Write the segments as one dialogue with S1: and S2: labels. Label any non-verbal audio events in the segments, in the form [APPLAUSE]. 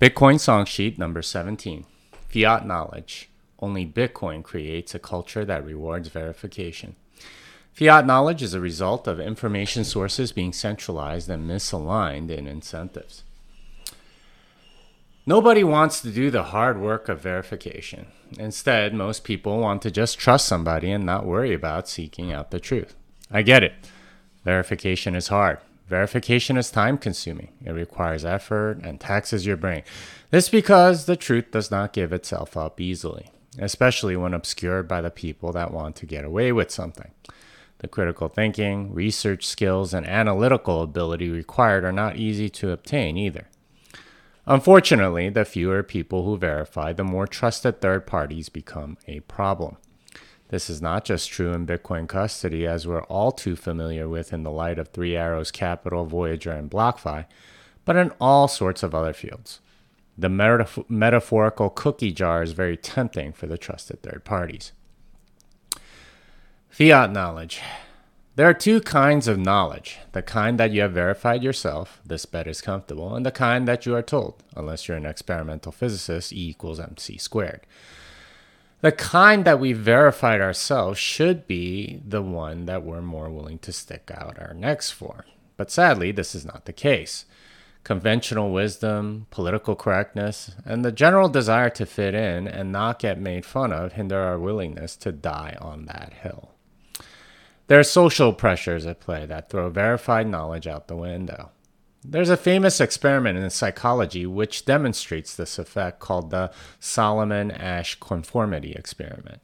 S1: Bitcoin song sheet number 17. Fiat knowledge. Only Bitcoin creates a culture that rewards verification. Fiat knowledge is a result of information sources being centralized and misaligned in incentives. Nobody wants to do the hard work of verification. Instead, most people want to just trust somebody and not worry about seeking out the truth. I get it. Verification is hard. Verification is time consuming. It requires effort and taxes your brain. This because the truth does not give itself up easily, especially when obscured by the people that want to get away with something. The critical thinking, research skills, and analytical ability required are not easy to obtain either. Unfortunately, the fewer people who verify, the more trusted third parties become a problem. This is not just true in Bitcoin custody, as we're all too familiar with in the light of Three Arrows Capital, Voyager, and BlockFi, but in all sorts of other fields. The metaf- metaphorical cookie jar is very tempting for the trusted third parties. Fiat knowledge. There are two kinds of knowledge the kind that you have verified yourself, this bet is comfortable, and the kind that you are told, unless you're an experimental physicist, E equals mc squared. The kind that we verified ourselves should be the one that we're more willing to stick out our necks for. But sadly, this is not the case. Conventional wisdom, political correctness, and the general desire to fit in and not get made fun of hinder our willingness to die on that hill. There are social pressures at play that throw verified knowledge out the window. There's a famous experiment in psychology which demonstrates this effect called the Solomon Asch conformity experiment.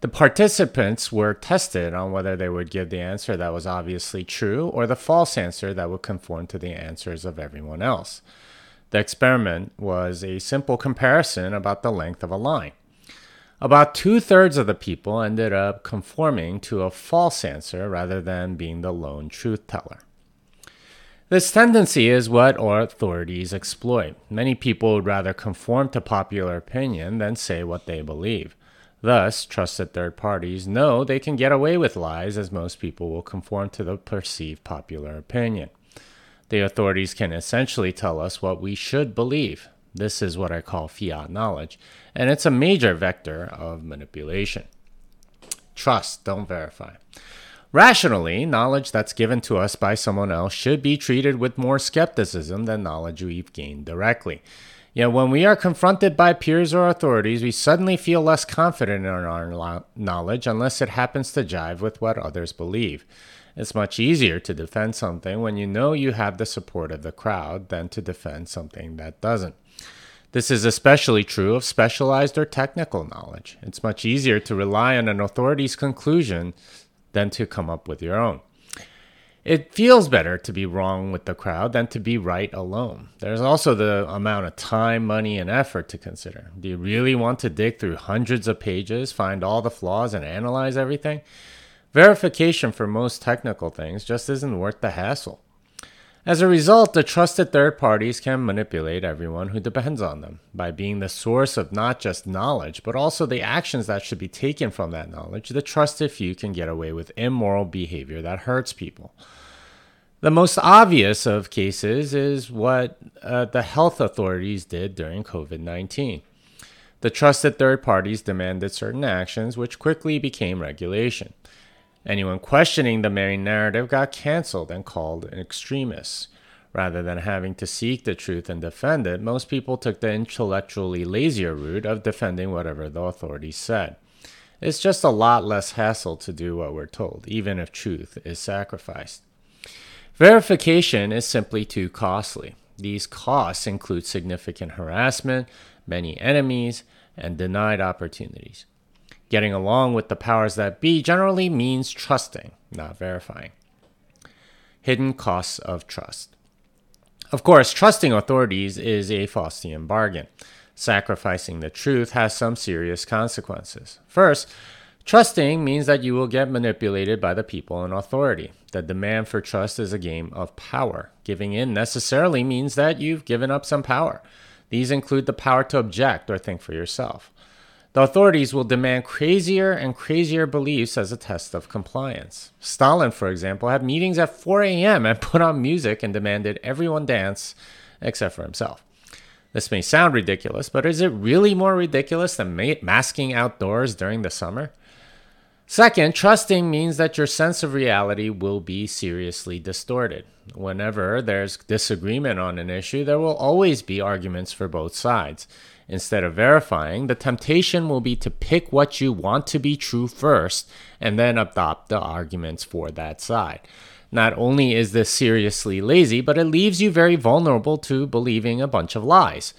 S1: The participants were tested on whether they would give the answer that was obviously true or the false answer that would conform to the answers of everyone else. The experiment was a simple comparison about the length of a line. About two thirds of the people ended up conforming to a false answer rather than being the lone truth teller. This tendency is what our authorities exploit. Many people would rather conform to popular opinion than say what they believe. Thus, trusted third parties know they can get away with lies as most people will conform to the perceived popular opinion. The authorities can essentially tell us what we should believe. This is what I call fiat knowledge, and it's a major vector of manipulation. Trust, don't verify. Rationally, knowledge that's given to us by someone else should be treated with more skepticism than knowledge we've gained directly. Yet when we are confronted by peers or authorities, we suddenly feel less confident in our knowledge unless it happens to jive with what others believe. It's much easier to defend something when you know you have the support of the crowd than to defend something that doesn't. This is especially true of specialized or technical knowledge. It's much easier to rely on an authority's conclusion than to come up with your own. It feels better to be wrong with the crowd than to be right alone. There's also the amount of time, money, and effort to consider. Do you really want to dig through hundreds of pages, find all the flaws, and analyze everything? Verification for most technical things just isn't worth the hassle. As a result, the trusted third parties can manipulate everyone who depends on them by being the source of not just knowledge, but also the actions that should be taken from that knowledge. The trusted few can get away with immoral behavior that hurts people. The most obvious of cases is what uh, the health authorities did during COVID 19. The trusted third parties demanded certain actions, which quickly became regulation. Anyone questioning the main narrative got canceled and called an extremist. Rather than having to seek the truth and defend it, most people took the intellectually lazier route of defending whatever the authorities said. It's just a lot less hassle to do what we're told, even if truth is sacrificed. Verification is simply too costly. These costs include significant harassment, many enemies, and denied opportunities. Getting along with the powers that be generally means trusting, not verifying. Hidden costs of trust. Of course, trusting authorities is a Faustian bargain. Sacrificing the truth has some serious consequences. First, trusting means that you will get manipulated by the people in authority. The demand for trust is a game of power. Giving in necessarily means that you've given up some power. These include the power to object or think for yourself. The authorities will demand crazier and crazier beliefs as a test of compliance. Stalin, for example, had meetings at 4 a.m. and [LAUGHS] put on music and demanded everyone dance except for himself. This may sound ridiculous, but is it really more ridiculous than masking outdoors during the summer? Second, trusting means that your sense of reality will be seriously distorted. Whenever there's disagreement on an issue, there will always be arguments for both sides. Instead of verifying, the temptation will be to pick what you want to be true first and then adopt the arguments for that side. Not only is this seriously lazy, but it leaves you very vulnerable to believing a bunch of lies.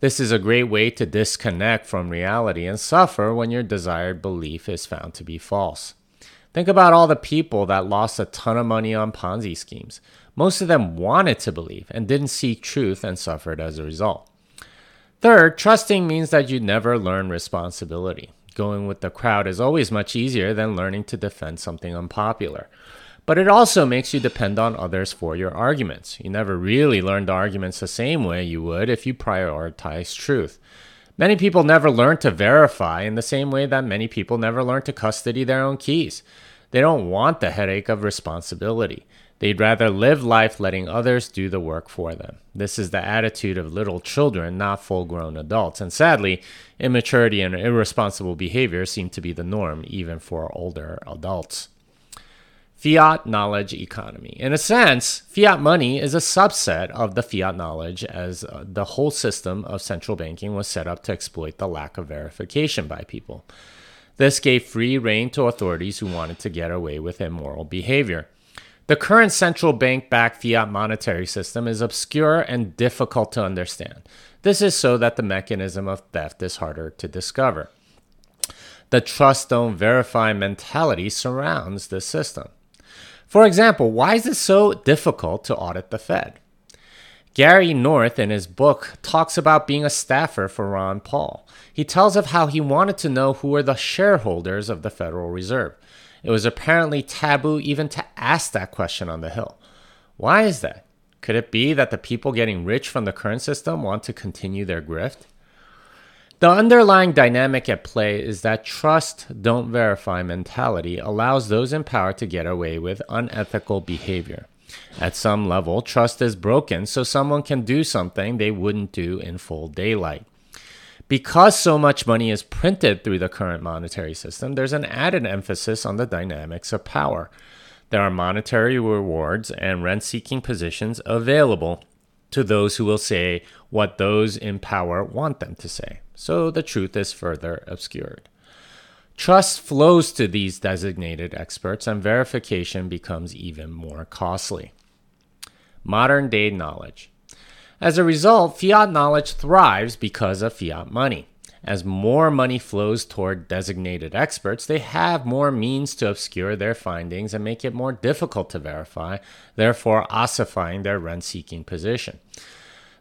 S1: This is a great way to disconnect from reality and suffer when your desired belief is found to be false. Think about all the people that lost a ton of money on Ponzi schemes. Most of them wanted to believe and didn't seek truth and suffered as a result. Third, trusting means that you never learn responsibility. Going with the crowd is always much easier than learning to defend something unpopular. But it also makes you depend on others for your arguments. You never really learn the arguments the same way you would if you prioritize truth. Many people never learn to verify in the same way that many people never learn to custody their own keys. They don't want the headache of responsibility. They'd rather live life letting others do the work for them. This is the attitude of little children, not full grown adults. And sadly, immaturity and irresponsible behavior seem to be the norm, even for older adults fiat knowledge economy. In a sense, fiat money is a subset of the fiat knowledge as uh, the whole system of central banking was set up to exploit the lack of verification by people. This gave free rein to authorities who wanted to get away with immoral behavior. The current central bank backed fiat monetary system is obscure and difficult to understand. This is so that the mechanism of theft is harder to discover. The trust don't verify mentality surrounds this system. For example, why is it so difficult to audit the Fed? Gary North, in his book, talks about being a staffer for Ron Paul. He tells of how he wanted to know who were the shareholders of the Federal Reserve. It was apparently taboo even to ask that question on the Hill. Why is that? Could it be that the people getting rich from the current system want to continue their grift? The underlying dynamic at play is that trust, don't verify mentality allows those in power to get away with unethical behavior. At some level, trust is broken so someone can do something they wouldn't do in full daylight. Because so much money is printed through the current monetary system, there's an added emphasis on the dynamics of power. There are monetary rewards and rent seeking positions available to those who will say what those in power want them to say so the truth is further obscured. Trust flows to these designated experts, and verification becomes even more costly. Modern day knowledge. As a result, fiat knowledge thrives because of fiat money. As more money flows toward designated experts, they have more means to obscure their findings and make it more difficult to verify, therefore ossifying their rent seeking position.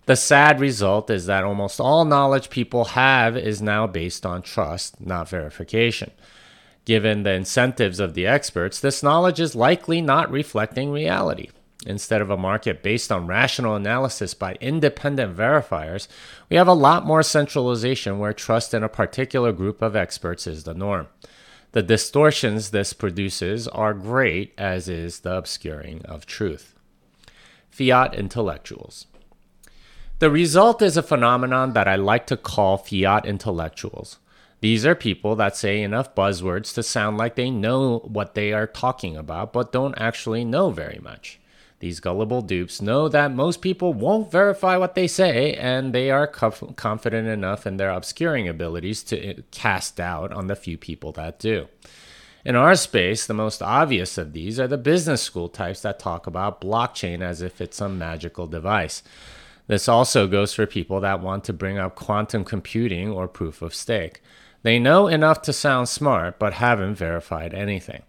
S1: The sad result is that almost all knowledge people have is now based on trust, not verification. Given the incentives of the experts, this knowledge is likely not reflecting reality. Instead of a market based on rational analysis by independent verifiers, we have a lot more centralization where trust in a particular group of experts is the norm. The distortions this produces are great, as is the obscuring of truth. Fiat intellectuals. The result is a phenomenon that I like to call fiat intellectuals. These are people that say enough buzzwords to sound like they know what they are talking about, but don't actually know very much. These gullible dupes know that most people won't verify what they say, and they are conf- confident enough in their obscuring abilities to uh, cast doubt on the few people that do. In our space, the most obvious of these are the business school types that talk about blockchain as if it's some magical device. This also goes for people that want to bring up quantum computing or proof of stake. They know enough to sound smart, but haven't verified anything.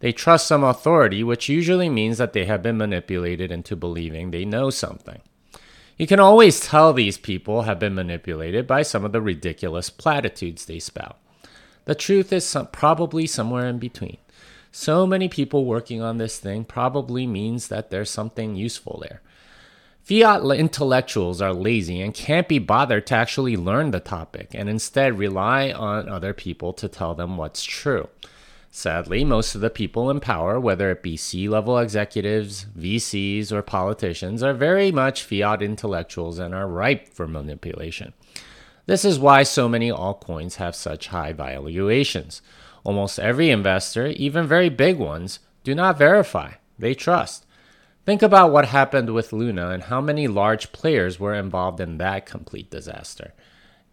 S1: They trust some authority, which usually means that they have been manipulated into believing they know something. You can always tell these people have been manipulated by some of the ridiculous platitudes they spout. The truth is some, probably somewhere in between. So many people working on this thing probably means that there's something useful there. Fiat intellectuals are lazy and can't be bothered to actually learn the topic and instead rely on other people to tell them what's true. Sadly, most of the people in power, whether it be C level executives, VCs, or politicians, are very much fiat intellectuals and are ripe for manipulation. This is why so many altcoins have such high valuations. Almost every investor, even very big ones, do not verify, they trust. Think about what happened with Luna and how many large players were involved in that complete disaster.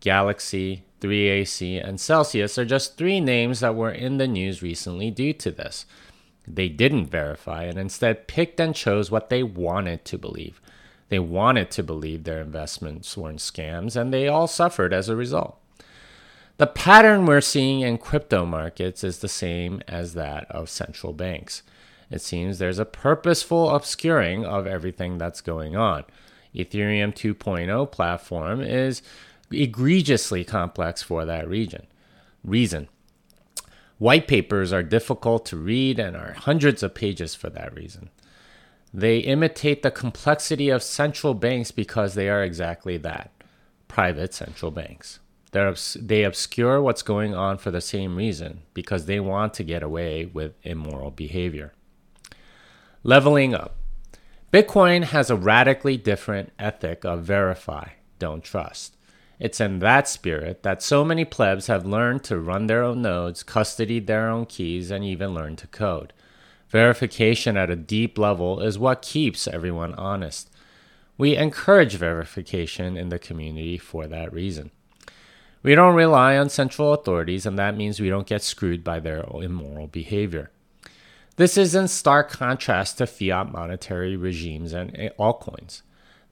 S1: Galaxy, 3AC, and Celsius are just three names that were in the news recently due to this. They didn't verify and instead picked and chose what they wanted to believe. They wanted to believe their investments weren't scams, and they all suffered as a result. The pattern we're seeing in crypto markets is the same as that of central banks. It seems there's a purposeful obscuring of everything that's going on. Ethereum 2.0 platform is egregiously complex for that region. Reason. White papers are difficult to read and are hundreds of pages for that reason. They imitate the complexity of central banks because they are exactly that private central banks. They're, they obscure what's going on for the same reason because they want to get away with immoral behavior. Leveling up. Bitcoin has a radically different ethic of verify, don't trust. It's in that spirit that so many plebs have learned to run their own nodes, custody their own keys, and even learn to code. Verification at a deep level is what keeps everyone honest. We encourage verification in the community for that reason. We don't rely on central authorities, and that means we don't get screwed by their immoral behavior. This is in stark contrast to fiat monetary regimes and altcoins.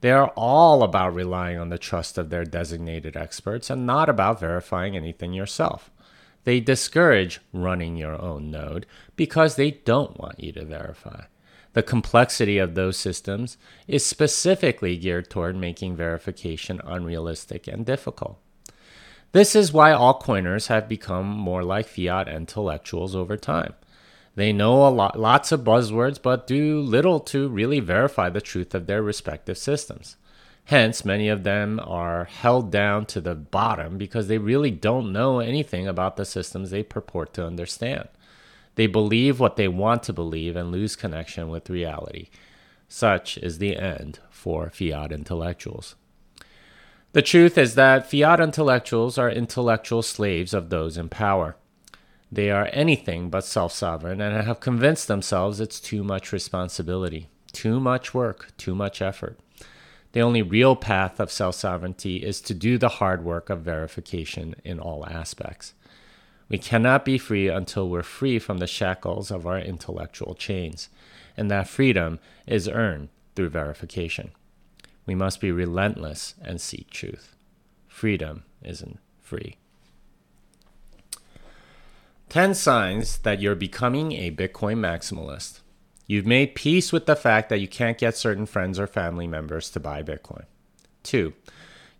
S1: They are all about relying on the trust of their designated experts and not about verifying anything yourself. They discourage running your own node because they don't want you to verify. The complexity of those systems is specifically geared toward making verification unrealistic and difficult. This is why altcoiners have become more like fiat intellectuals over time. They know a lot, lots of buzzwords, but do little to really verify the truth of their respective systems. Hence, many of them are held down to the bottom because they really don't know anything about the systems they purport to understand. They believe what they want to believe and lose connection with reality. Such is the end for fiat intellectuals. The truth is that fiat intellectuals are intellectual slaves of those in power. They are anything but self sovereign and have convinced themselves it's too much responsibility, too much work, too much effort. The only real path of self sovereignty is to do the hard work of verification in all aspects. We cannot be free until we're free from the shackles of our intellectual chains, and that freedom is earned through verification. We must be relentless and seek truth. Freedom isn't free. 10 signs that you're becoming a Bitcoin maximalist. You've made peace with the fact that you can't get certain friends or family members to buy Bitcoin. 2.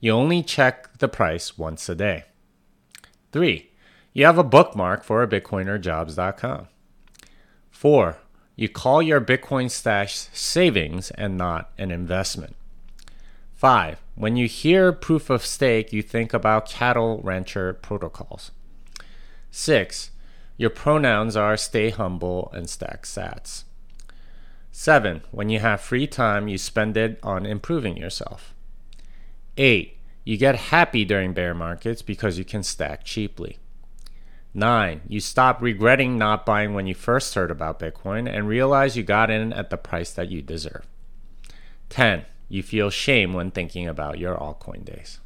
S1: You only check the price once a day. 3. You have a bookmark for a bitcoinerjobs.com. 4. You call your Bitcoin stash savings and not an investment. 5. When you hear proof of stake, you think about cattle rancher protocols. 6. Your pronouns are stay humble and stack sats. 7. When you have free time, you spend it on improving yourself. 8. You get happy during bear markets because you can stack cheaply. 9. You stop regretting not buying when you first heard about Bitcoin and realize you got in at the price that you deserve. 10. You feel shame when thinking about your altcoin days.